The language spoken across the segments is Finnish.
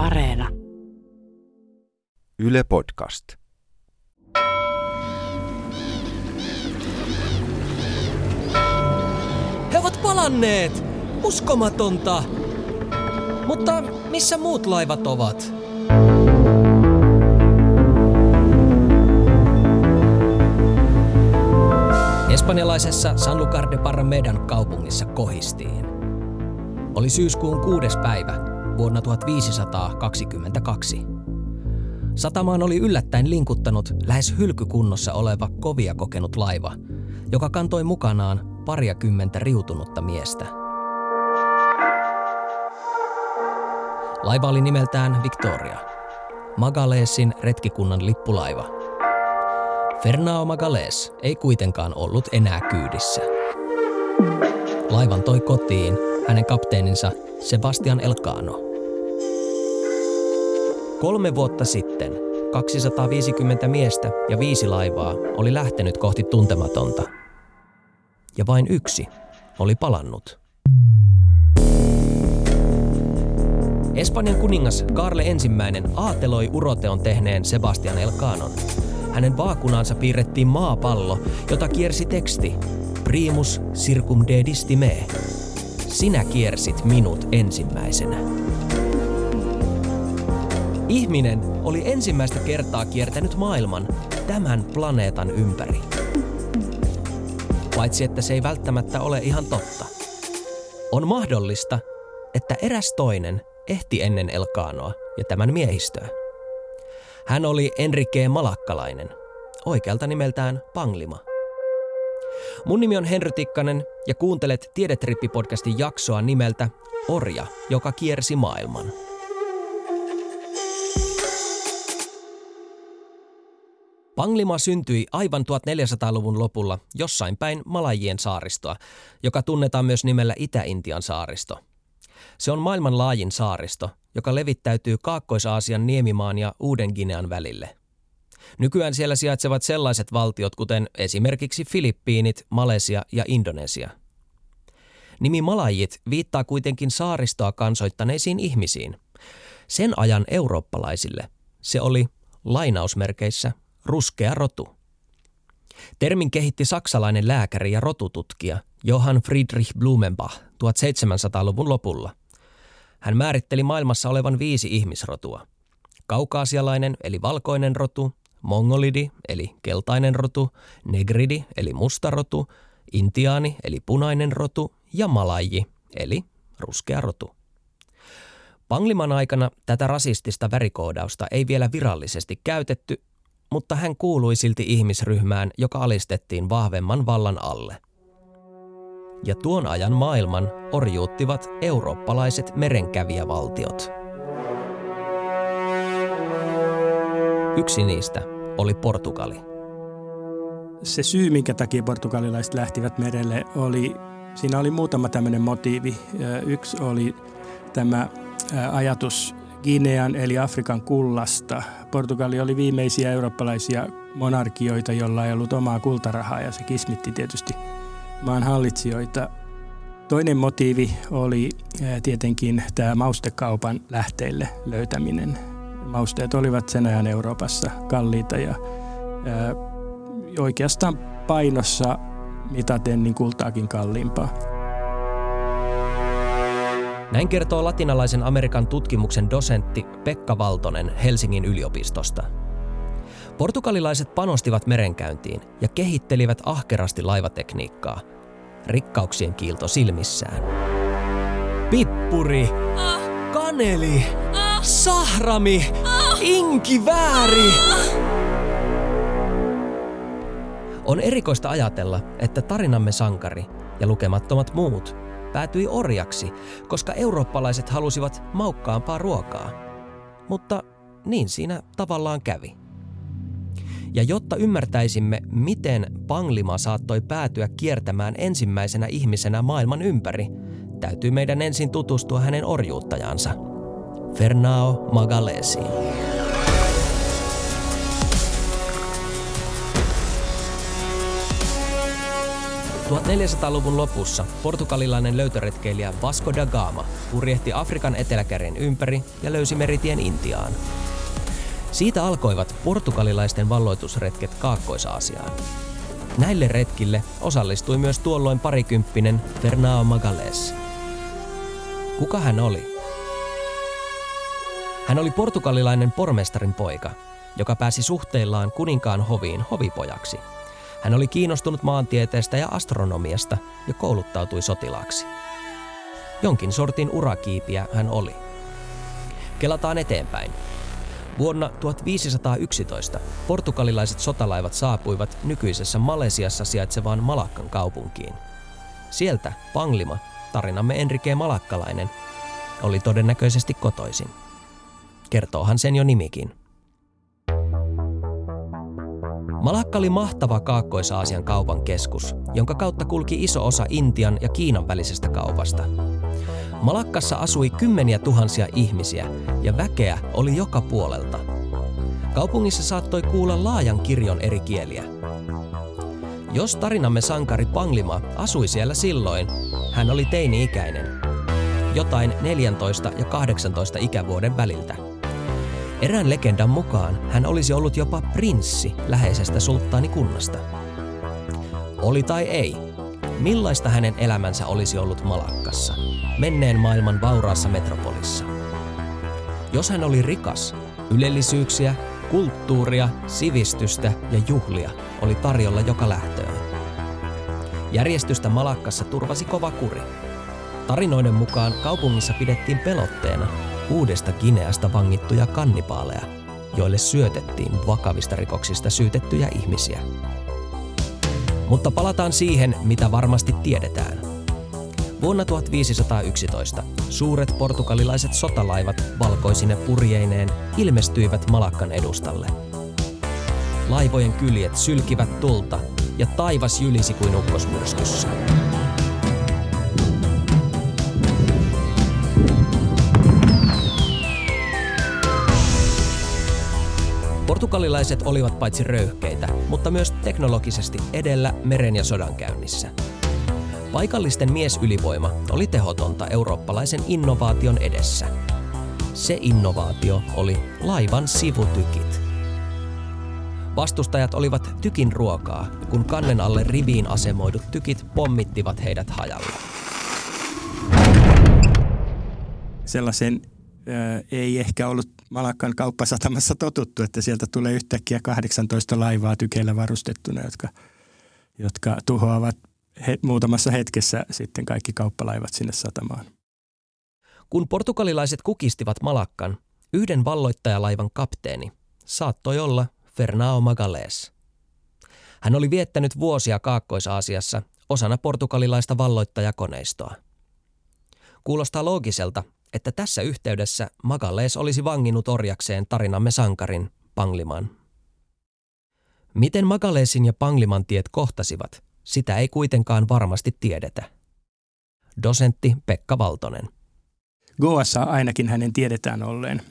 Areena. Yle Podcast. He ovat palanneet! Uskomatonta! Mutta missä muut laivat ovat? Espanjalaisessa Sanlucar de Parramedan kaupungissa kohistiin. Oli syyskuun kuudes päivä vuonna 1522. Satamaan oli yllättäen linkuttanut lähes hylkykunnossa oleva kovia kokenut laiva, joka kantoi mukanaan pariakymmentä riutunutta miestä. Laiva oli nimeltään Victoria, Magaleesin retkikunnan lippulaiva. Fernao Magales ei kuitenkaan ollut enää kyydissä. Laivan toi kotiin hänen kapteeninsa Sebastian Elcano. Kolme vuotta sitten 250 miestä ja viisi laivaa oli lähtenyt kohti tuntematonta. Ja vain yksi oli palannut. Espanjan kuningas Karle ensimmäinen aateloi uroteon tehneen Sebastian Elcanon. Hänen vaakunaansa piirrettiin maapallo, jota kiersi teksti Primus circumdedis me. Sinä kiersit minut ensimmäisenä. Ihminen oli ensimmäistä kertaa kiertänyt maailman tämän planeetan ympäri. Paitsi että se ei välttämättä ole ihan totta. On mahdollista, että eräs toinen ehti ennen Elkaanoa ja tämän miehistöä. Hän oli Enrique Malakkalainen, oikealta nimeltään Panglima. Mun nimi on Henry Tikkanen ja kuuntelet Tiedetrippi-podcastin jaksoa nimeltä Orja, joka kiersi maailman. Panglima syntyi aivan 1400-luvun lopulla jossain päin Malajien saaristoa, joka tunnetaan myös nimellä Itä-Intian saaristo. Se on maailman laajin saaristo, joka levittäytyy Kaakkois-Aasian niemimaan ja Uuden-Ginean välille. Nykyään siellä sijaitsevat sellaiset valtiot kuten esimerkiksi Filippiinit, Malesia ja Indonesia. Nimi Malajit viittaa kuitenkin saaristoa kansoittaneisiin ihmisiin. Sen ajan eurooppalaisille se oli lainausmerkeissä ruskea rotu. Termin kehitti saksalainen lääkäri ja rotututkija Johann Friedrich Blumenbach 1700-luvun lopulla. Hän määritteli maailmassa olevan viisi ihmisrotua. Kaukaasialainen eli valkoinen rotu, mongolidi eli keltainen rotu, negridi eli musta rotu, intiaani eli punainen rotu ja malaji eli ruskea rotu. Pangliman aikana tätä rasistista värikoodausta ei vielä virallisesti käytetty, mutta hän kuului silti ihmisryhmään, joka alistettiin vahvemman vallan alle. Ja tuon ajan maailman orjuuttivat eurooppalaiset merenkävijävaltiot. Yksi niistä oli Portugali. Se syy, minkä takia portugalilaiset lähtivät merelle, oli, siinä oli muutama tämmöinen motiivi. Yksi oli tämä ajatus Ginean eli Afrikan kullasta. Portugali oli viimeisiä eurooppalaisia monarkioita, jolla ei ollut omaa kultarahaa ja se kismitti tietysti maan hallitsijoita. Toinen motiivi oli tietenkin tämä maustekaupan lähteille löytäminen. Mausteet olivat sen ajan Euroopassa kalliita ja oikeastaan painossa mitaten niin kultaakin kalliimpaa. Näin kertoo latinalaisen Amerikan tutkimuksen dosentti Pekka Valtonen Helsingin yliopistosta. Portugalilaiset panostivat merenkäyntiin ja kehittelivät ahkerasti laivatekniikkaa, rikkauksien kiilto silmissään. Pippuri, kaneli, sahrami, inkivääri. On erikoista ajatella, että tarinamme sankari ja lukemattomat muut päätyi orjaksi, koska eurooppalaiset halusivat maukkaampaa ruokaa. Mutta niin siinä tavallaan kävi. Ja jotta ymmärtäisimme, miten Panglima saattoi päätyä kiertämään ensimmäisenä ihmisenä maailman ympäri, täytyy meidän ensin tutustua hänen orjuuttajansa, Fernao Magalesiin. 1400-luvun lopussa portugalilainen löytöretkeilijä Vasco da Gama purjehti Afrikan eteläkärin ympäri ja löysi meritien Intiaan. Siitä alkoivat portugalilaisten valloitusretket Kaakkois-Aasiaan. Näille retkille osallistui myös tuolloin parikymppinen Fernao Magalhães. Kuka hän oli? Hän oli portugalilainen pormestarin poika, joka pääsi suhteillaan kuninkaan hoviin hovipojaksi. Hän oli kiinnostunut maantieteestä ja astronomiasta ja kouluttautui sotilaaksi. Jonkin sortin urakiipiä hän oli. Kelataan eteenpäin. Vuonna 1511 portugalilaiset sotalaivat saapuivat nykyisessä Malesiassa sijaitsevaan Malakkan kaupunkiin. Sieltä Panglima, tarinamme Enrique Malakkalainen, oli todennäköisesti kotoisin. Kertoohan sen jo nimikin. Malakka oli mahtava Kaakkois-Aasian kaupan keskus, jonka kautta kulki iso osa Intian ja Kiinan välisestä kaupasta. Malakkassa asui kymmeniä tuhansia ihmisiä ja väkeä oli joka puolelta. Kaupungissa saattoi kuulla laajan kirjon eri kieliä. Jos tarinamme sankari Panglima asui siellä silloin, hän oli teini-ikäinen. Jotain 14 ja 18 ikävuoden väliltä – Erään legendan mukaan hän olisi ollut jopa prinssi läheisestä sulttaanikunnasta. Oli tai ei, millaista hänen elämänsä olisi ollut Malakkassa, menneen maailman vauraassa metropolissa. Jos hän oli rikas, ylellisyyksiä, kulttuuria, sivistystä ja juhlia oli tarjolla joka lähtöön. Järjestystä Malakkassa turvasi kova kuri. Tarinoiden mukaan kaupungissa pidettiin pelotteena, uudesta Gineasta vangittuja kannipaaleja, joille syötettiin vakavista rikoksista syytettyjä ihmisiä. Mutta palataan siihen, mitä varmasti tiedetään. Vuonna 1511 suuret portugalilaiset sotalaivat valkoisine purjeineen ilmestyivät Malakkan edustalle. Laivojen kyljet sylkivät tulta ja taivas jylisi kuin ukkosmyrskyssä. Portugalilaiset olivat paitsi röyhkeitä, mutta myös teknologisesti edellä meren ja sodan käynnissä. Paikallisten miesylivoima oli tehotonta eurooppalaisen innovaation edessä. Se innovaatio oli laivan sivutykit. Vastustajat olivat tykin ruokaa, kun kannen alle riviin asemoidut tykit pommittivat heidät hajalla. Sellaisen ei ehkä ollut Malakkan kauppasatamassa totuttu, että sieltä tulee yhtäkkiä 18 laivaa tykeillä varustettuna, jotka, jotka tuhoavat he, muutamassa hetkessä sitten kaikki kauppalaivat sinne satamaan. Kun portugalilaiset kukistivat Malakkan, yhden valloittajalaivan kapteeni saattoi olla Fernao Magalhães. Hän oli viettänyt vuosia Kaakkois-Aasiassa osana portugalilaista valloittajakoneistoa. Kuulostaa loogiselta, että tässä yhteydessä Magallees olisi vanginnut orjakseen tarinamme sankarin, Pangliman. Miten Magalleesin ja Pangliman tiet kohtasivat, sitä ei kuitenkaan varmasti tiedetä. Dosentti Pekka Valtonen. Goassa ainakin hänen tiedetään olleen.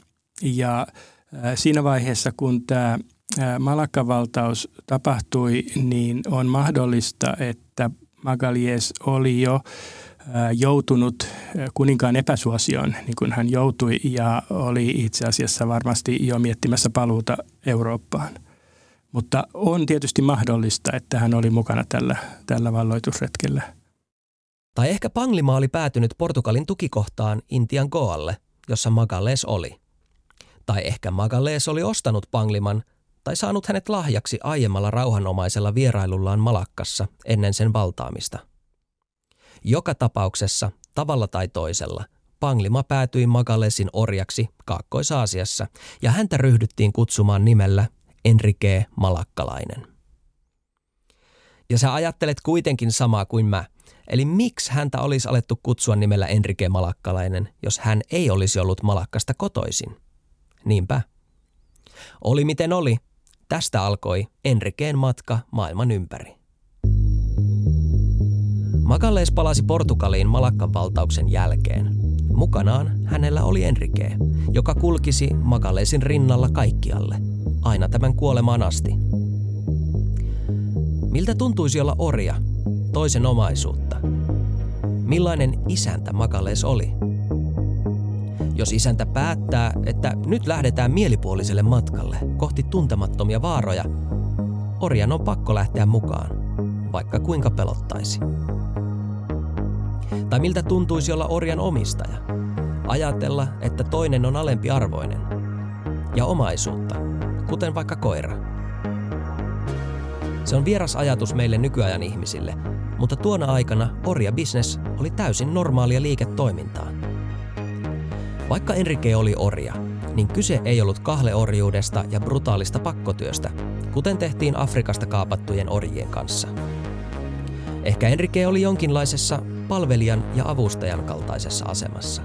Ja äh, siinä vaiheessa, kun tämä äh, Malakkavaltaus tapahtui, niin on mahdollista, että Magallies oli jo joutunut kuninkaan epäsuosioon, niin kuin hän joutui ja oli itse asiassa varmasti jo miettimässä paluuta Eurooppaan. Mutta on tietysti mahdollista, että hän oli mukana tällä, tällä valloitusretkellä. Tai ehkä Panglima oli päätynyt Portugalin tukikohtaan Intian Goalle, jossa Magalles oli. Tai ehkä Magalles oli ostanut Pangliman tai saanut hänet lahjaksi aiemmalla rauhanomaisella vierailullaan Malakkassa ennen sen valtaamista. Joka tapauksessa, tavalla tai toisella, Panglima päätyi Magalesin orjaksi Kaakkois-Aasiassa ja häntä ryhdyttiin kutsumaan nimellä Enrique Malakkalainen. Ja sä ajattelet kuitenkin samaa kuin mä, eli miksi häntä olisi alettu kutsua nimellä Enrique Malakkalainen, jos hän ei olisi ollut Malakkasta kotoisin? Niinpä. Oli miten oli, tästä alkoi Enriqueen matka maailman ympäri. Magalles palasi Portugaliin Malakkan valtauksen jälkeen. Mukanaan hänellä oli Enrique, joka kulkisi Magallesin rinnalla kaikkialle, aina tämän kuolemaan asti. Miltä tuntuisi olla orja, toisen omaisuutta. Millainen isäntä Magales oli? Jos isäntä päättää, että nyt lähdetään mielipuoliselle matkalle kohti tuntemattomia vaaroja, orjan on pakko lähteä mukaan, vaikka kuinka pelottaisi. Tai miltä tuntuisi olla orjan omistaja? Ajatella, että toinen on alempi arvoinen. Ja omaisuutta, kuten vaikka koira. Se on vieras ajatus meille nykyajan ihmisille, mutta tuona aikana orja-business oli täysin normaalia liiketoimintaa. Vaikka Enrique oli orja, niin kyse ei ollut kahleorjuudesta ja brutaalista pakkotyöstä, kuten tehtiin Afrikasta kaapattujen orjien kanssa. Ehkä Enrique oli jonkinlaisessa palvelijan ja avustajan kaltaisessa asemassa.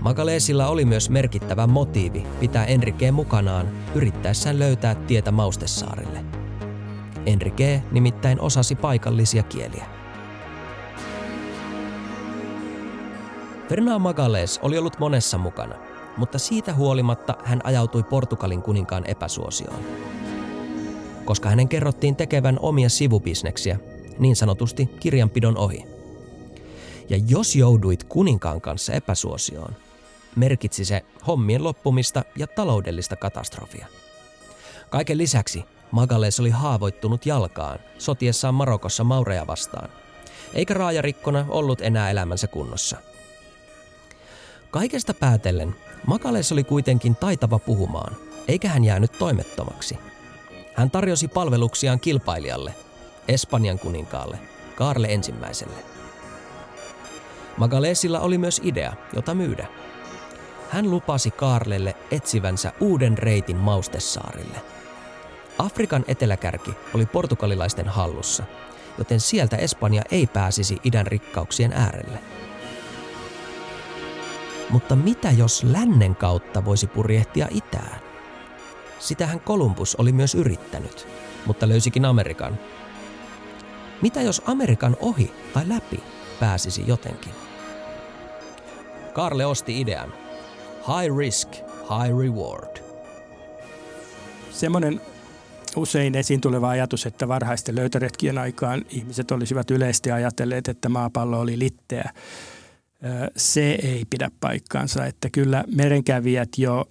Magalesilla oli myös merkittävä motiivi pitää Enrique mukanaan yrittäessään löytää tietä Maustessaarille. Enrique nimittäin osasi paikallisia kieliä. Fernand Magales oli ollut monessa mukana, mutta siitä huolimatta hän ajautui Portugalin kuninkaan epäsuosioon. Koska hänen kerrottiin tekevän omia sivubisneksiä, niin sanotusti kirjanpidon ohi. Ja jos jouduit kuninkaan kanssa epäsuosioon, merkitsi se hommien loppumista ja taloudellista katastrofia. Kaiken lisäksi Magales oli haavoittunut jalkaan sotiessaan Marokossa Maureja vastaan, eikä raajarikkona ollut enää elämänsä kunnossa – Kaikesta päätellen Makales oli kuitenkin taitava puhumaan, eikä hän jäänyt toimettomaksi. Hän tarjosi palveluksiaan kilpailijalle, Espanjan kuninkaalle, Karle ensimmäiselle. Magalesilla oli myös idea, jota myydä. Hän lupasi Kaarlelle etsivänsä uuden reitin Maustessaarille. Afrikan eteläkärki oli portugalilaisten hallussa, joten sieltä Espanja ei pääsisi idän rikkauksien äärelle – mutta mitä jos lännen kautta voisi purjehtia itään? Sitähän Kolumbus oli myös yrittänyt, mutta löysikin Amerikan. Mitä jos Amerikan ohi tai läpi pääsisi jotenkin? Karle osti idean. High risk, high reward. Semmoinen usein esiin tuleva ajatus, että varhaisten löytöretkien aikaan ihmiset olisivat yleisesti ajatelleet, että maapallo oli litteä se ei pidä paikkaansa, että kyllä merenkävijät jo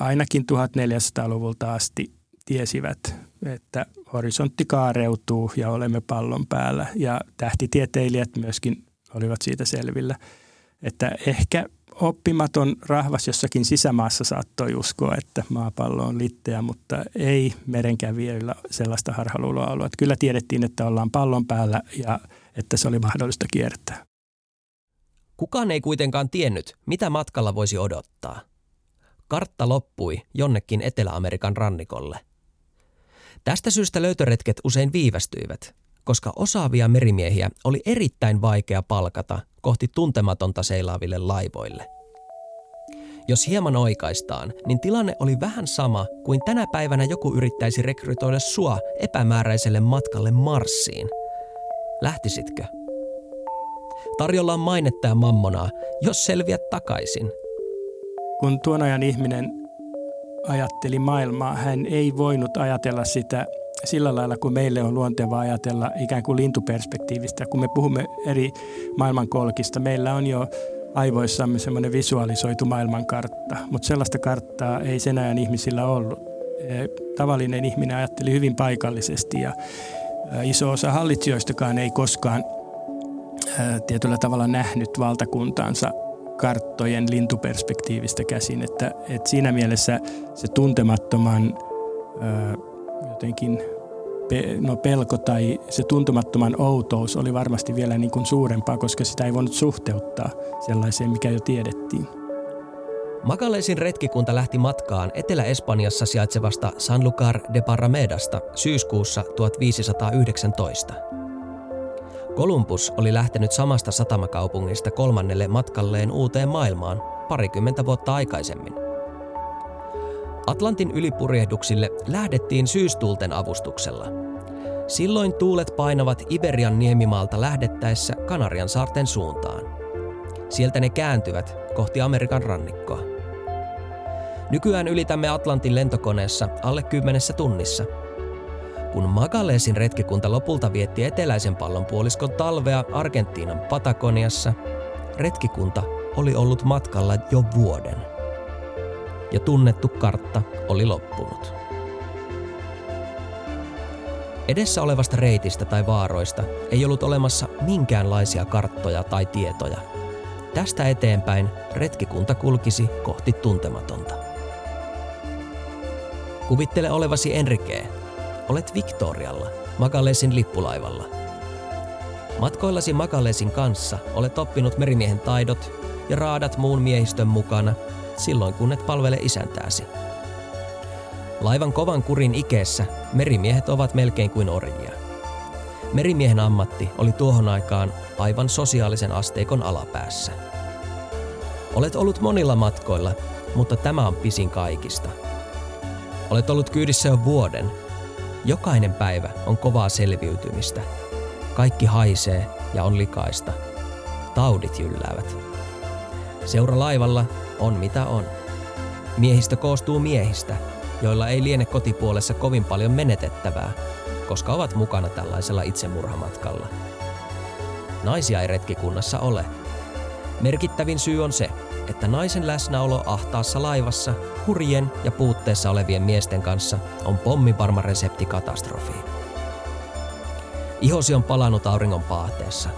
ainakin 1400-luvulta asti tiesivät, että horisontti kaareutuu ja olemme pallon päällä ja tähtitieteilijät myöskin olivat siitä selvillä, että ehkä oppimaton rahvas jossakin sisämaassa saattoi uskoa, että maapallo on litteä, mutta ei merenkävijöillä sellaista harhaluuloa ollut. Että kyllä tiedettiin, että ollaan pallon päällä ja että se oli mahdollista kiertää. Kukaan ei kuitenkaan tiennyt, mitä matkalla voisi odottaa. Kartta loppui jonnekin Etelä-Amerikan rannikolle. Tästä syystä löytöretket usein viivästyivät, koska osaavia merimiehiä oli erittäin vaikea palkata kohti tuntematonta seilaaville laivoille. Jos hieman oikaistaan, niin tilanne oli vähän sama kuin tänä päivänä joku yrittäisi rekrytoida sua epämääräiselle matkalle Marsiin. Lähtisitkö? Tarjolla on mainetta ja mammonaa, jos selviät takaisin. Kun tuon ajan ihminen ajatteli maailmaa, hän ei voinut ajatella sitä sillä lailla, kun meille on luontevaa ajatella ikään kuin lintuperspektiivistä. Kun me puhumme eri maailmankolkista, meillä on jo aivoissamme semmoinen visualisoitu maailmankartta, mutta sellaista karttaa ei sen ajan ihmisillä ollut. Tavallinen ihminen ajatteli hyvin paikallisesti ja iso osa hallitsijoistakaan ei koskaan tietyllä tavalla nähnyt valtakuntaansa karttojen lintuperspektiivistä käsin. Että, että siinä mielessä se tuntemattoman jotenkin no pelko tai se tuntemattoman outous oli varmasti vielä niin kuin suurempaa, koska sitä ei voinut suhteuttaa sellaiseen, mikä jo tiedettiin. Magalesin retkikunta lähti matkaan Etelä-Espanjassa sijaitsevasta Sanlúcar de Barramedasta syyskuussa 1519. Kolumbus oli lähtenyt samasta satamakaupungista kolmannelle matkalleen uuteen maailmaan parikymmentä vuotta aikaisemmin. Atlantin ylipurjehduksille lähdettiin syystuulten avustuksella. Silloin tuulet painavat Iberian niemimaalta lähdettäessä Kanarian saarten suuntaan. Sieltä ne kääntyvät kohti Amerikan rannikkoa. Nykyään ylitämme Atlantin lentokoneessa alle kymmenessä tunnissa – Kun Magalesin retkikunta lopulta vietti eteläisen pallonpuoliskon talvea Argentiinan Patagoniassa, retkikunta oli ollut matkalla jo vuoden. Ja tunnettu kartta oli loppunut. Edessä olevasta reitistä tai vaaroista ei ollut olemassa minkäänlaisia karttoja tai tietoja. Tästä eteenpäin retkikunta kulkisi kohti tuntematonta. Kuvittele olevasi Enrique. Olet Victorialla, Magalesin lippulaivalla. Matkoillasi Magalesin kanssa olet oppinut merimiehen taidot ja raadat muun miehistön mukana silloin kun et palvele isäntääsi. Laivan kovan kurin ikeessä merimiehet ovat melkein kuin orjia. Merimiehen ammatti oli tuohon aikaan aivan sosiaalisen asteikon alapäässä. Olet ollut monilla matkoilla, mutta tämä on pisin kaikista. Olet ollut kyydissä jo vuoden. Jokainen päivä on kovaa selviytymistä. Kaikki haisee ja on likaista. Taudit jylläävät. Seura laivalla on mitä on. Miehistö koostuu miehistä, joilla ei liene kotipuolessa kovin paljon menetettävää, koska ovat mukana tällaisella itsemurhamatkalla. Naisia ei retkikunnassa ole. Merkittävin syy on se, että naisen läsnäolo ahtaassa laivassa hurjen ja puutteessa olevien miesten kanssa on pommivarma resepti katastrofiin. Ihosi on palannut auringon paahteessa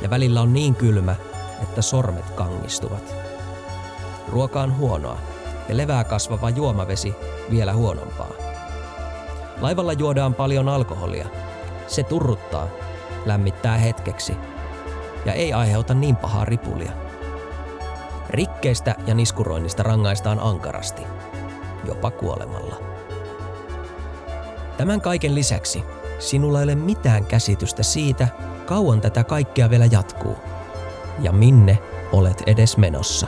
ja välillä on niin kylmä, että sormet kangistuvat. Ruoka on huonoa ja levää kasvava juomavesi vielä huonompaa. Laivalla juodaan paljon alkoholia. Se turruttaa, lämmittää hetkeksi ja ei aiheuta niin pahaa ripulia. Rikkeistä ja niskuroinnista rangaistaan ankarasti, jopa kuolemalla. Tämän kaiken lisäksi sinulla ei ole mitään käsitystä siitä, kauan tätä kaikkea vielä jatkuu ja minne olet edes menossa.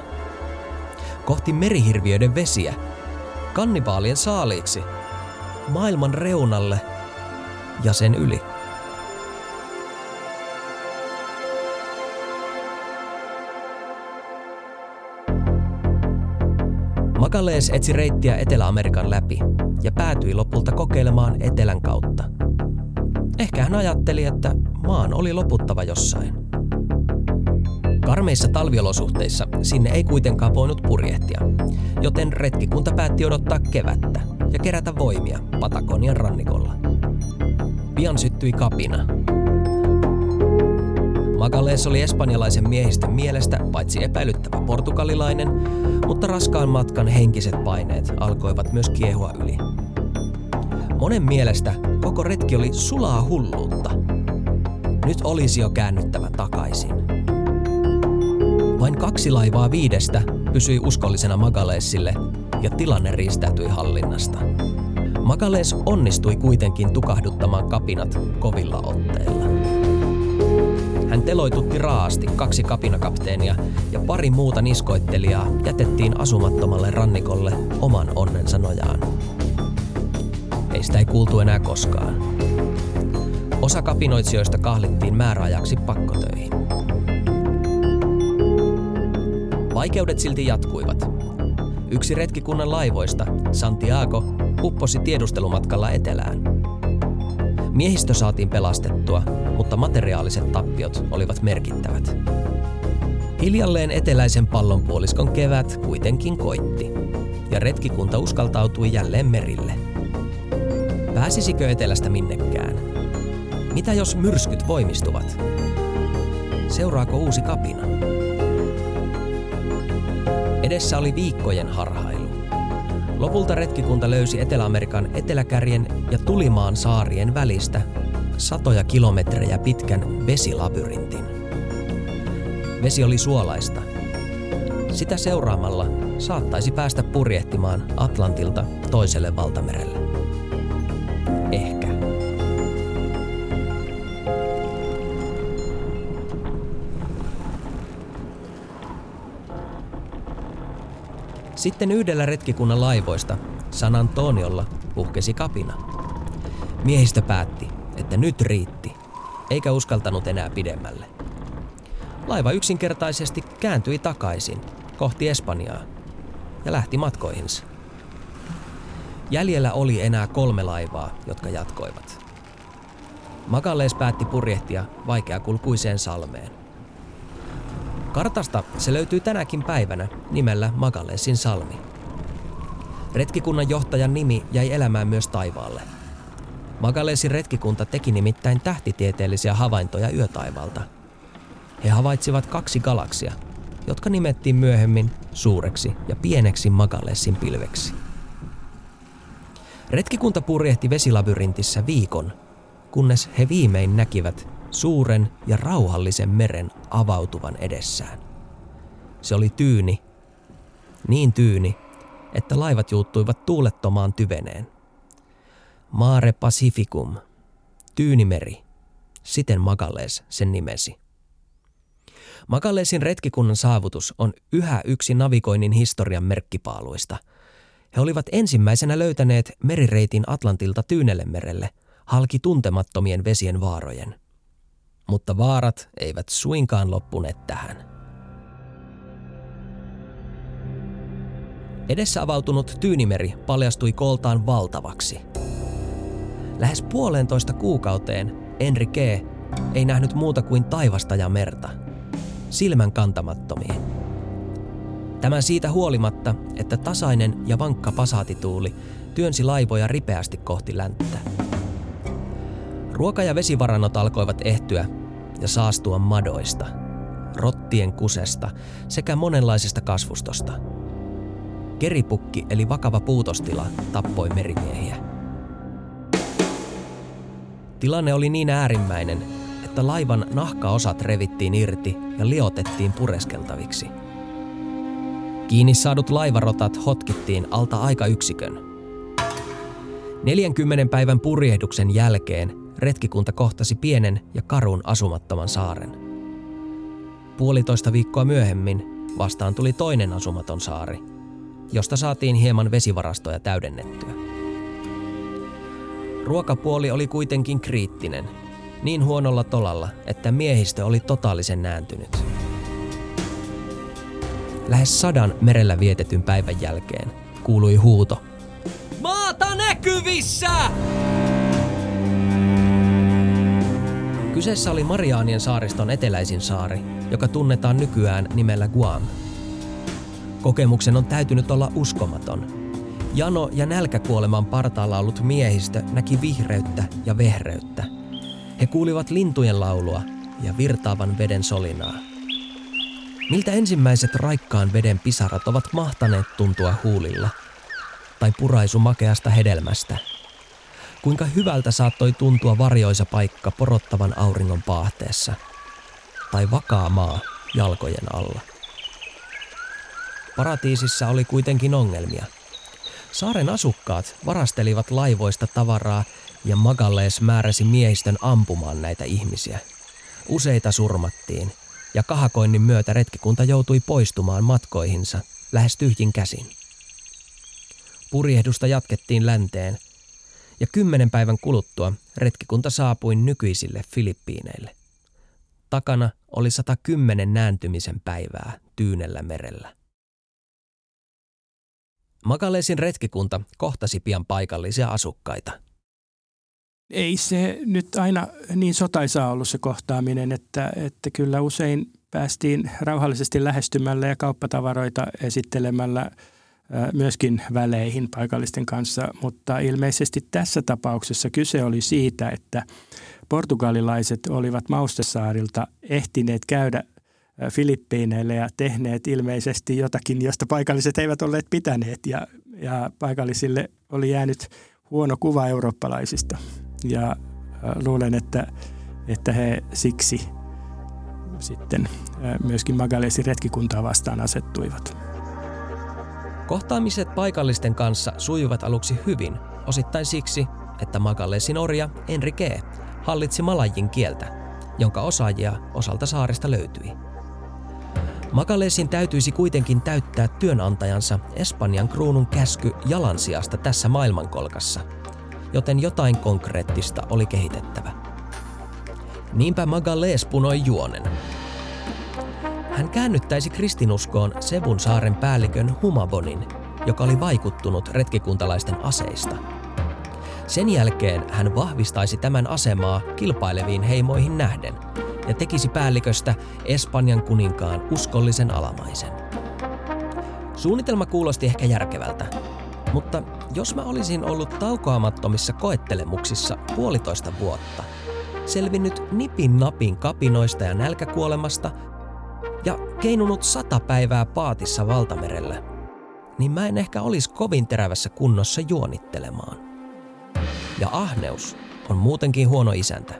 Kohti merihirviöiden vesiä, kannibaalien saaliiksi, maailman reunalle ja sen yli. Magalees etsi reittiä Etelä-Amerikan läpi ja päätyi lopulta kokeilemaan etelän kautta. Ehkä hän ajatteli, että maan oli loputtava jossain. Karmeissa talviolosuhteissa sinne ei kuitenkaan voinut purjehtia, joten retkikunta päätti odottaa kevättä ja kerätä voimia Patagonian rannikolla. Pian syttyi kapina. Magalees oli espanjalaisen miehistön mielestä paitsi epäilyttävä portugalilainen, mutta raskaan matkan henkiset paineet alkoivat myös kiehua yli. Monen mielestä koko retki oli sulaa hulluutta. Nyt olisi jo käännyttävä takaisin. Vain kaksi laivaa viidestä pysyi uskollisena Magaleesille ja tilanne riistäytyi hallinnasta. Magalees onnistui kuitenkin tukahduttamaan kapinat kovilla otteilla. Hän teloitutti raasti kaksi kapinakapteenia ja pari muuta niskoittelijaa jätettiin asumattomalle rannikolle oman onnensa nojaan. Heistä ei kuultu enää koskaan. Osa kapinoitsijoista kahlittiin määräajaksi pakkotöihin. Vaikeudet silti jatkuivat. Yksi retkikunnan laivoista, Santiago, upposi tiedustelumatkalla etelään. Miehistö saatiin pelastettua, mutta materiaaliset tappiot olivat merkittävät. Hiljalleen eteläisen pallonpuoliskon kevät kuitenkin koitti, ja retkikunta uskaltautui jälleen merille. Pääsisikö etelästä minnekään? Mitä jos myrskyt voimistuvat? Seuraako uusi kapina? Edessä oli viikkojen harhailu. Lopulta retkikunta löysi Etelä-Amerikan eteläkärjen ja Tulimaan saarien välistä satoja kilometrejä pitkän vesilabyrintin. Vesi oli suolaista. Sitä seuraamalla saattaisi päästä purjehtimaan Atlantilta toiselle valtamerelle. Sitten yhdellä retkikunnan laivoista, San Antoniolla, puhkesi kapina. Miehistö päätti, että nyt riitti, eikä uskaltanut enää pidemmälle. Laiva yksinkertaisesti kääntyi takaisin kohti Espanjaa ja lähti matkoihinsa. Jäljellä oli enää kolme laivaa, jotka jatkoivat. Magalees päätti purjehtia vaikeakulkuiseen salmeen. Kartasta se löytyy tänäkin päivänä nimellä Magaleesin salmi. Retkikunnan johtajan nimi jäi elämään myös taivaalle. Magaleesin retkikunta teki nimittäin tähtitieteellisiä havaintoja yötaivalta. He havaitsivat kaksi galaksia, jotka nimettiin myöhemmin suureksi ja pieneksi Magaleesin pilveksi. Retkikunta purjehti vesilabyrintissä viikon, kunnes he viimein näkivät suuren ja rauhallisen meren avautuvan edessään. Se oli tyyni, niin tyyni, että laivat juuttuivat tuulettomaan tyveneen. Mare Pacificum, Tyynimeri, siten Magalees sen nimesi. Magaleesin retkikunnan saavutus on yhä yksi navigoinnin historian merkkipaaluista. He olivat ensimmäisenä löytäneet merireitin Atlantilta Tyynelle merelle, halki tuntemattomien vesien vaarojen. Mutta vaarat eivät suinkaan loppuneet tähän. Edessä avautunut Tyynimeri paljastui koltaan valtavaksi. Lähes puolentoista kuukauteen Enrique ei nähnyt muuta kuin taivasta ja merta. Silmän kantamattomia. Tämä siitä huolimatta, että tasainen ja vankka pasaatituuli työnsi laivoja ripeästi kohti länttä. Ruoka- ja vesivarannot alkoivat ehtyä ja saastua madoista, rottien kusesta sekä monenlaisesta kasvustosta – Keripukki eli vakava puutostila tappoi merimiehiä. Tilanne oli niin äärimmäinen, että laivan nahkaosat revittiin irti ja liotettiin pureskeltaviksi. Kiinni saadut laivarotat hotkittiin alta aikayksikön. 40 päivän purjehduksen jälkeen retkikunta kohtasi pienen ja karun asumattoman saaren. Puolitoista viikkoa myöhemmin vastaan tuli toinen asumaton saari – josta saatiin hieman vesivarastoja täydennettyä. Ruokapuoli oli kuitenkin kriittinen, niin huonolla tolalla, että miehistö oli totaalisen nääntynyt. Lähes sadan merellä vietetyn päivän jälkeen kuului huuto. Maata näkyvissä! Kyseessä oli Mariaanien saariston eteläisin saari, joka tunnetaan nykyään nimellä Guam – Kokemuksen on täytynyt olla uskomaton. Jano ja nälkäkuoleman partaalla ollut miehistö näki vihreyttä ja vehreyttä. He kuulivat lintujen laulua ja virtaavan veden solinaa. Miltä ensimmäiset raikkaan veden pisarat ovat mahtaneet tuntua huulilla? Tai puraisu makeasta hedelmästä? Kuinka hyvältä saattoi tuntua varjoisa paikka porottavan auringon paahteessa? Tai vakaa maa jalkojen alla? Paratiisissa oli kuitenkin ongelmia. Saaren asukkaat varastelivat laivoista tavaraa ja Magallees määräsi miehistön ampumaan näitä ihmisiä. Useita surmattiin ja kahakoinnin myötä retkikunta joutui poistumaan matkoihinsa lähes tyhjin käsin. Purjehdusta jatkettiin länteen ja kymmenen päivän kuluttua retkikunta saapui nykyisille Filippiineille. Takana oli 110 nääntymisen päivää Tyynellä merellä. Magalesin retkikunta kohtasi pian paikallisia asukkaita. Ei se nyt aina niin sotaisaa ollut se kohtaaminen, että, että kyllä usein päästiin rauhallisesti lähestymällä ja kauppatavaroita esittelemällä myöskin väleihin paikallisten kanssa, mutta ilmeisesti tässä tapauksessa kyse oli siitä, että portugalilaiset olivat Maustesaarilta ehtineet käydä Filippiineille ja tehneet ilmeisesti jotakin, josta paikalliset eivät olleet pitäneet ja, ja paikallisille oli jäänyt huono kuva eurooppalaisista. Ja luulen, että, että he siksi sitten myöskin Magalesin retkikuntaa vastaan asettuivat. Kohtaamiset paikallisten kanssa sujuvat aluksi hyvin, osittain siksi, että Magalesin orja Enrique hallitsi malajin kieltä, jonka osaajia osalta saarista löytyi. Makalesin täytyisi kuitenkin täyttää työnantajansa Espanjan kruunun käsky jalansijasta tässä maailmankolkassa, joten jotain konkreettista oli kehitettävä. Niinpä Magales punoi juonen. Hän käännyttäisi kristinuskoon Sebun saaren päällikön Humabonin, joka oli vaikuttunut retkikuntalaisten aseista. Sen jälkeen hän vahvistaisi tämän asemaa kilpaileviin heimoihin nähden ja tekisi päälliköstä Espanjan kuninkaan uskollisen alamaisen. Suunnitelma kuulosti ehkä järkevältä, mutta jos mä olisin ollut taukoamattomissa koettelemuksissa puolitoista vuotta, selvinnyt nipin napin kapinoista ja nälkäkuolemasta ja keinunut sata päivää paatissa valtamerellä, niin mä en ehkä olisi kovin terävässä kunnossa juonittelemaan. Ja ahneus on muutenkin huono isäntä.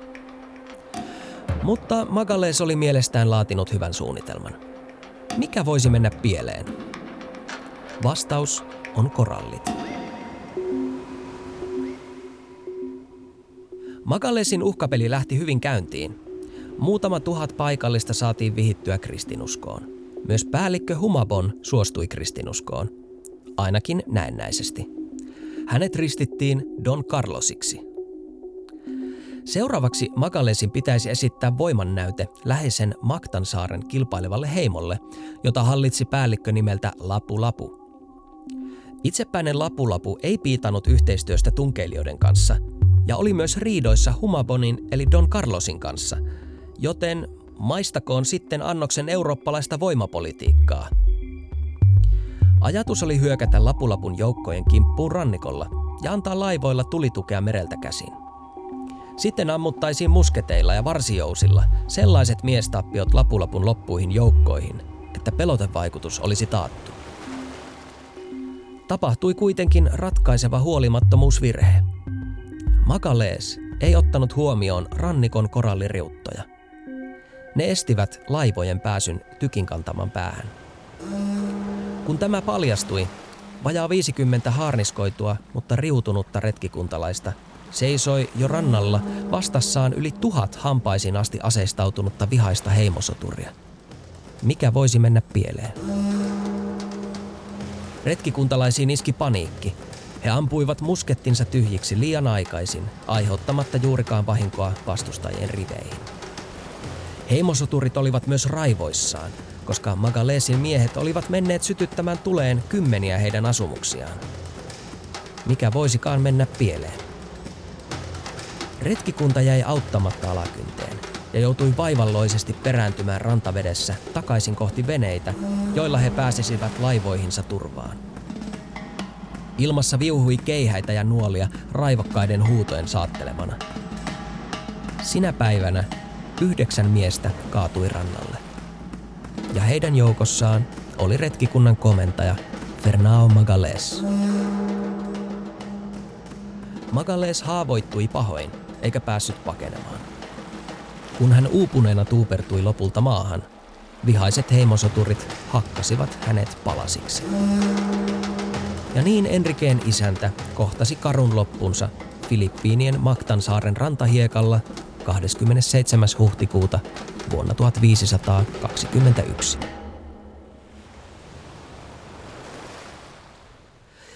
Mutta Magales oli mielestään laatinut hyvän suunnitelman. Mikä voisi mennä pieleen? Vastaus on korallit. Magalesin uhkapeli lähti hyvin käyntiin. Muutama tuhat paikallista saatiin vihittyä kristinuskoon. Myös päällikkö Humabon suostui kristinuskoon. Ainakin näennäisesti. Hänet ristittiin Don Carlosiksi. Seuraavaksi Magalesin pitäisi esittää voimannäyte läheisen Maktansaaren kilpailevalle heimolle, jota hallitsi päällikkö nimeltä Lapu Lapu. Itsepäinen Lapulapu ei piitanut yhteistyöstä tunkeilijoiden kanssa ja oli myös riidoissa Humabonin eli Don Carlosin kanssa, joten maistakoon sitten annoksen eurooppalaista voimapolitiikkaa. Ajatus oli hyökätä Lapulapun joukkojen kimppuun rannikolla ja antaa laivoilla tulitukea mereltä käsin. Sitten ammuttaisiin musketeilla ja varsijousilla sellaiset miestappiot Lapulapun loppuihin joukkoihin, että pelotevaikutus olisi taattu. Tapahtui kuitenkin ratkaiseva huolimattomuusvirhe. Makalees ei ottanut huomioon rannikon koralliriuttoja. Ne estivät laivojen pääsyn tykin kantaman päähän. Kun tämä paljastui, vajaa 50 haarniskoitua, mutta riutunutta retkikuntalaista seisoi jo rannalla vastassaan yli tuhat hampaisin asti aseistautunutta vihaista heimosoturia. Mikä voisi mennä pieleen? Retkikuntalaisiin iski paniikki. He ampuivat muskettinsa tyhjiksi liian aikaisin, aiheuttamatta juurikaan vahinkoa vastustajien riveihin. Heimosoturit olivat myös raivoissaan, koska Magalesin miehet olivat menneet sytyttämään tuleen kymmeniä heidän asumuksiaan. Mikä voisikaan mennä pieleen? Retkikunta jäi auttamatta alakynteen ja joutui vaivalloisesti perääntymään rantavedessä takaisin kohti veneitä, joilla he pääsisivät laivoihinsa turvaan. Ilmassa viuhui keihäitä ja nuolia raivokkaiden huutojen saattelemana. Sinä päivänä yhdeksän miestä kaatui rannalle. Ja heidän joukossaan oli retkikunnan komentaja Fernao Magales. Magales haavoittui pahoin eikä päässyt pakenemaan. Kun hän uupuneena tuupertui lopulta maahan, vihaiset heimosoturit hakkasivat hänet palasiksi. Ja niin Enrikeen isäntä kohtasi karun loppunsa Filippiinien Maktansaaren rantahiekalla 27. huhtikuuta vuonna 1521.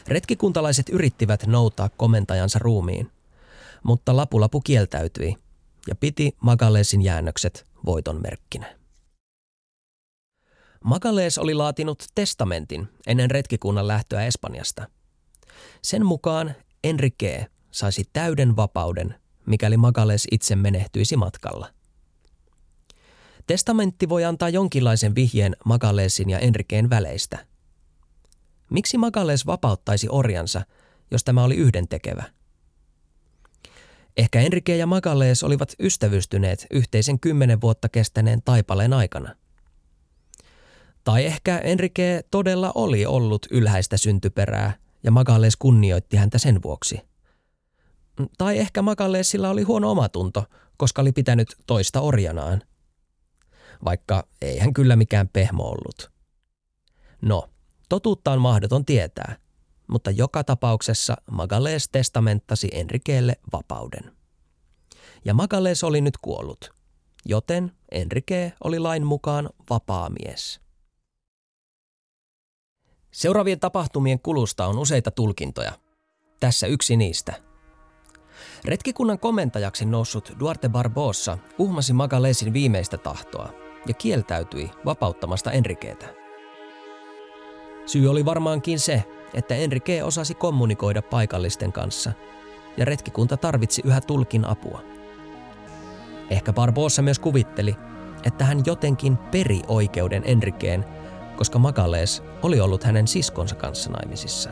Retkikuntalaiset yrittivät noutaa komentajansa ruumiin, mutta Lapulapu kieltäytyi ja piti Magalesin jäännökset voiton merkkinä. Magales oli laatinut testamentin ennen retkikunnan lähtöä Espanjasta. Sen mukaan Enrique saisi täyden vapauden, mikäli Magales itse menehtyisi matkalla. Testamentti voi antaa jonkinlaisen vihjeen Magalesin ja Enriqueen väleistä. Miksi Magales vapauttaisi orjansa, jos tämä oli yhdentekevä? Ehkä Enrique ja Magales olivat ystävystyneet yhteisen kymmenen vuotta kestäneen taipaleen aikana – tai ehkä Enrique todella oli ollut ylhäistä syntyperää ja Magales kunnioitti häntä sen vuoksi. Tai ehkä Magalesilla oli huono omatunto, koska oli pitänyt toista orjanaan. Vaikka ei hän kyllä mikään pehmo ollut. No, totuutta on mahdoton tietää, mutta joka tapauksessa Magales testamenttasi Enriquelle vapauden. Ja Magales oli nyt kuollut, joten Enrique oli lain mukaan vapaa mies. Seuraavien tapahtumien kulusta on useita tulkintoja. Tässä yksi niistä. Retkikunnan komentajaksi noussut Duarte Barbosa uhmasi Magalesin viimeistä tahtoa ja kieltäytyi vapauttamasta Enriquetä. Syy oli varmaankin se, että Enrique osasi kommunikoida paikallisten kanssa ja retkikunta tarvitsi yhä tulkin apua. Ehkä Barbossa myös kuvitteli, että hän jotenkin peri oikeuden Enrikeen, koska Magales oli ollut hänen siskonsa kanssa naimisissa.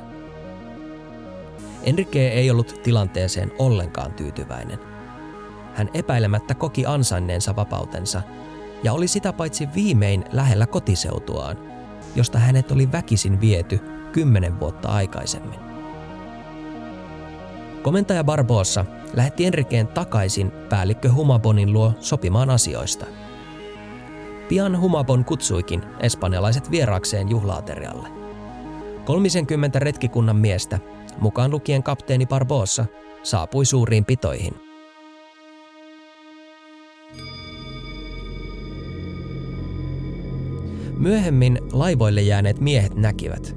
Enrique ei ollut tilanteeseen ollenkaan tyytyväinen. Hän epäilemättä koki ansainneensa vapautensa ja oli sitä paitsi viimein lähellä kotiseutuaan, josta hänet oli väkisin viety kymmenen vuotta aikaisemmin. Komentaja Barbossa lähetti Enrikeen takaisin päällikkö Humabonin luo sopimaan asioista. Pian Humabon kutsuikin espanjalaiset vieraakseen juhlaaterialle. 30 retkikunnan miestä, mukaan lukien kapteeni Barbossa, saapui suuriin pitoihin. Myöhemmin laivoille jääneet miehet näkivät,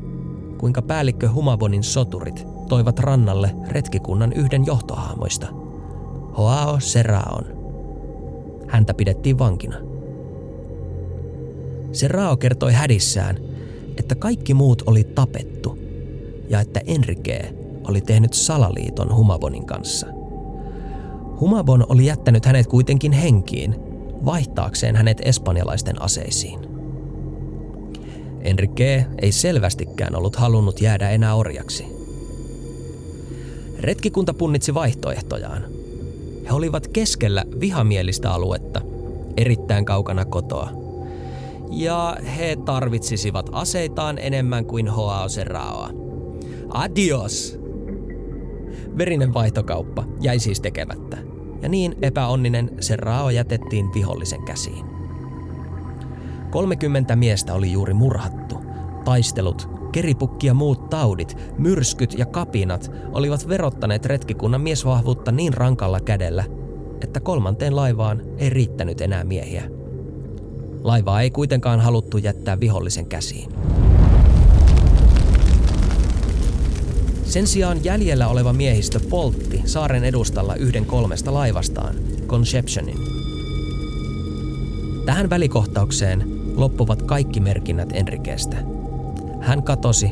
kuinka päällikkö Humabonin soturit toivat rannalle retkikunnan yhden johtohahmoista, Hoao Seraon. Häntä pidettiin vankina. Serao kertoi hädissään, että kaikki muut oli tapettu ja että Enrique oli tehnyt salaliiton Humabonin kanssa. Humabon oli jättänyt hänet kuitenkin henkiin, vaihtaakseen hänet espanjalaisten aseisiin. Enrique ei selvästikään ollut halunnut jäädä enää orjaksi. Retkikunta punnitsi vaihtoehtojaan. He olivat keskellä vihamielistä aluetta, erittäin kaukana kotoa. Ja he tarvitsisivat aseitaan enemmän kuin Hoao Serraoa. Adios! Verinen vaihtokauppa jäi siis tekemättä, ja niin epäonninen Serrao jätettiin vihollisen käsiin. 30 miestä oli juuri murhattu. Taistelut, keripukki ja muut taudit, myrskyt ja kapinat olivat verottaneet retkikunnan miesvahvuutta niin rankalla kädellä, että kolmanteen laivaan ei riittänyt enää miehiä. Laivaa ei kuitenkaan haluttu jättää vihollisen käsiin. Sen sijaan jäljellä oleva miehistö poltti saaren edustalla yhden kolmesta laivastaan, Conceptionin. Tähän välikohtaukseen loppuvat kaikki merkinnät Enrikestä. Hän katosi,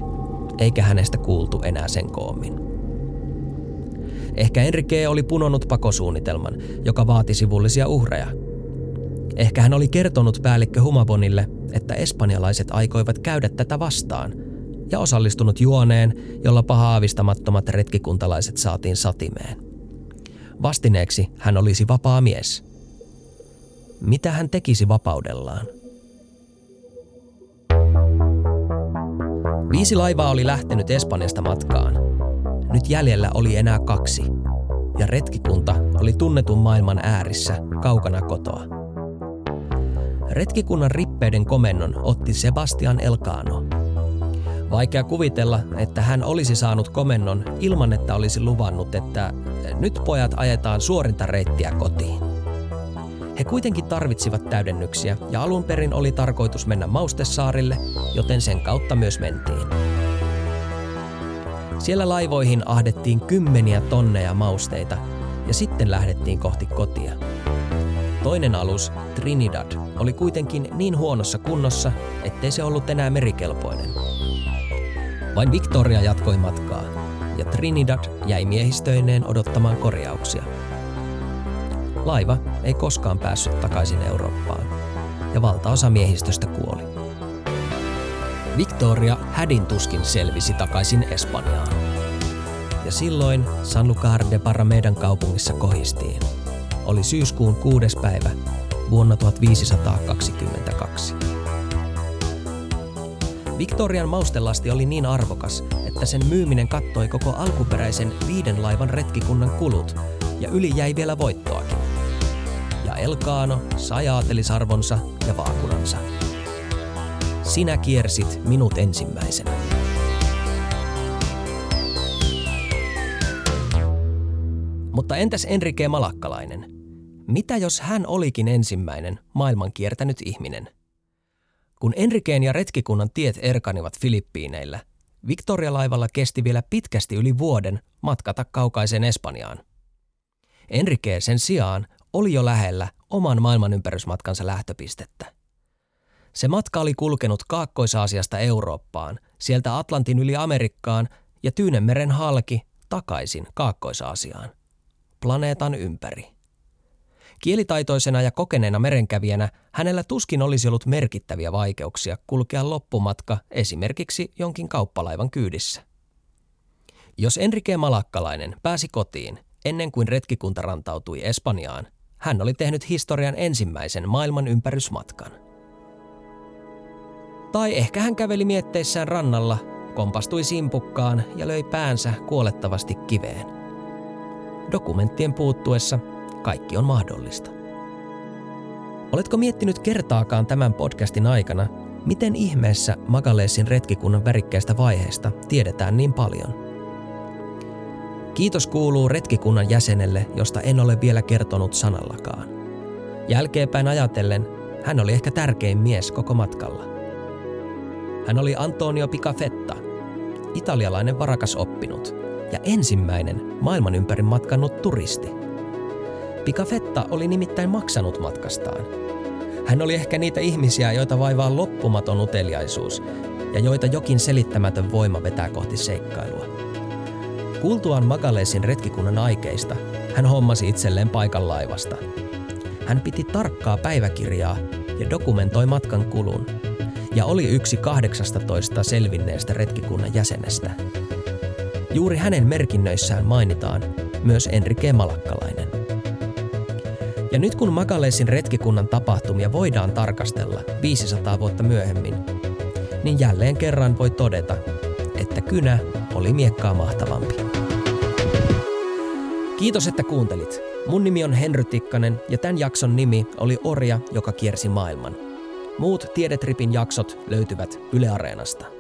eikä hänestä kuultu enää sen koommin. Ehkä Enrique oli punonut pakosuunnitelman, joka vaati sivullisia uhreja. Ehkä hän oli kertonut päällikkö Humabonille, että espanjalaiset aikoivat käydä tätä vastaan, ja osallistunut juoneen, jolla pahaavistamattomat retkikuntalaiset saatiin satimeen. Vastineeksi hän olisi vapaa mies. Mitä hän tekisi vapaudellaan? Viisi laivaa oli lähtenyt Espanjasta matkaan. Nyt jäljellä oli enää kaksi, ja retkikunta oli tunnetun maailman äärissä kaukana kotoa. Retkikunnan rippeiden komennon otti Sebastian Elcano. Vaikea kuvitella, että hän olisi saanut komennon ilman, että olisi luvannut, että nyt pojat ajetaan suorinta reittiä kotiin. He kuitenkin tarvitsivat täydennyksiä ja alun perin oli tarkoitus mennä Maustessaarille, joten sen kautta myös mentiin. Siellä laivoihin ahdettiin kymmeniä tonneja mausteita ja sitten lähdettiin kohti kotia. Toinen alus, Trinidad, oli kuitenkin niin huonossa kunnossa, ettei se ollut enää merikelpoinen. Vain Victoria jatkoi matkaa, ja Trinidad jäi miehistöineen odottamaan korjauksia – Laiva ei koskaan päässyt takaisin Eurooppaan, ja valtaosa miehistöstä kuoli. Victoria hädin tuskin selvisi takaisin Espanjaan. Ja silloin Sanlúcar de Barramedan kaupungissa kohistiin. Oli syyskuun kuudes päivä vuonna 1522. Victorian maustelasti oli niin arvokas, että sen myyminen kattoi koko alkuperäisen viiden laivan retkikunnan kulut ja yli jäi vielä voittoakin. Elkaano sai aatelisarvonsa ja vaakunansa. Sinä kiersit minut ensimmäisenä. Mutta entäs Enrique Malakkalainen? Mitä jos hän olikin ensimmäinen maailman kiertänyt ihminen? Kun Enrikeen ja retkikunnan tiet erkanivat Filippiineillä, Victoria-laivalla kesti vielä pitkästi yli vuoden matkata kaukaiseen Espanjaan. Enrique sen sijaan oli jo lähellä oman maailmanympärysmatkansa lähtöpistettä. Se matka oli kulkenut Kaakkois-Aasiasta Eurooppaan, sieltä Atlantin yli Amerikkaan ja Tyynemeren halki takaisin Kaakkois-Aasiaan, planeetan ympäri. Kielitaitoisena ja kokeneena merenkävijänä hänellä tuskin olisi ollut merkittäviä vaikeuksia kulkea loppumatka esimerkiksi jonkin kauppalaivan kyydissä. Jos Enrique Malakkalainen pääsi kotiin ennen kuin retkikunta rantautui Espanjaan, hän oli tehnyt historian ensimmäisen maailman ympärysmatkan. Tai ehkä hän käveli mietteissään rannalla, kompastui simpukkaan ja löi päänsä kuolettavasti kiveen. Dokumenttien puuttuessa kaikki on mahdollista. Oletko miettinyt kertaakaan tämän podcastin aikana, miten ihmeessä Magaleesin retkikunnan värikkäistä vaiheesta tiedetään niin paljon – Kiitos kuuluu retkikunnan jäsenelle, josta en ole vielä kertonut sanallakaan. Jälkeenpäin ajatellen, hän oli ehkä tärkein mies koko matkalla. Hän oli Antonio Picafetta, italialainen varakas oppinut ja ensimmäinen maailman ympäri matkannut turisti. Picafetta oli nimittäin maksanut matkastaan. Hän oli ehkä niitä ihmisiä, joita vaivaa loppumaton uteliaisuus ja joita jokin selittämätön voima vetää kohti seikkailua. Kuultuaan Magalesin retkikunnan aikeista, hän hommasi itselleen paikan laivasta. Hän piti tarkkaa päiväkirjaa ja dokumentoi matkan kulun, ja oli yksi 18 selvinneestä retkikunnan jäsenestä. Juuri hänen merkinnöissään mainitaan myös Enrique Malakkalainen. Ja nyt kun Magalesin retkikunnan tapahtumia voidaan tarkastella 500 vuotta myöhemmin, niin jälleen kerran voi todeta, että kynä oli miekkaa mahtavampi. Kiitos, että kuuntelit. Mun nimi on Henry Tikkanen ja tämän jakson nimi oli Orja, joka kiersi maailman. Muut Tiedetripin jaksot löytyvät Yle Areenasta.